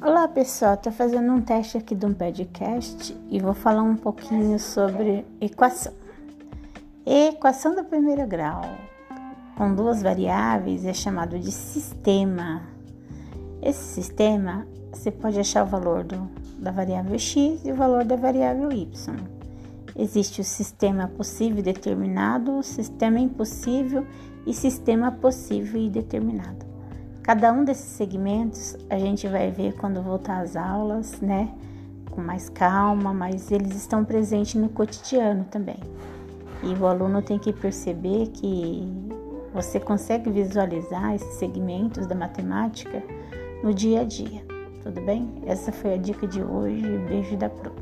Olá pessoal, estou fazendo um teste aqui de um podcast e vou falar um pouquinho sobre equação. Equação do primeiro grau com duas variáveis é chamado de sistema. Esse sistema você pode achar o valor do, da variável x e o valor da variável y. Existe o sistema possível e determinado, sistema impossível e sistema possível e determinado. Cada um desses segmentos a gente vai ver quando voltar às aulas, né? Com mais calma, mas eles estão presentes no cotidiano também. E o aluno tem que perceber que você consegue visualizar esses segmentos da matemática no dia a dia. Tudo bem? Essa foi a dica de hoje. Beijo da Pro.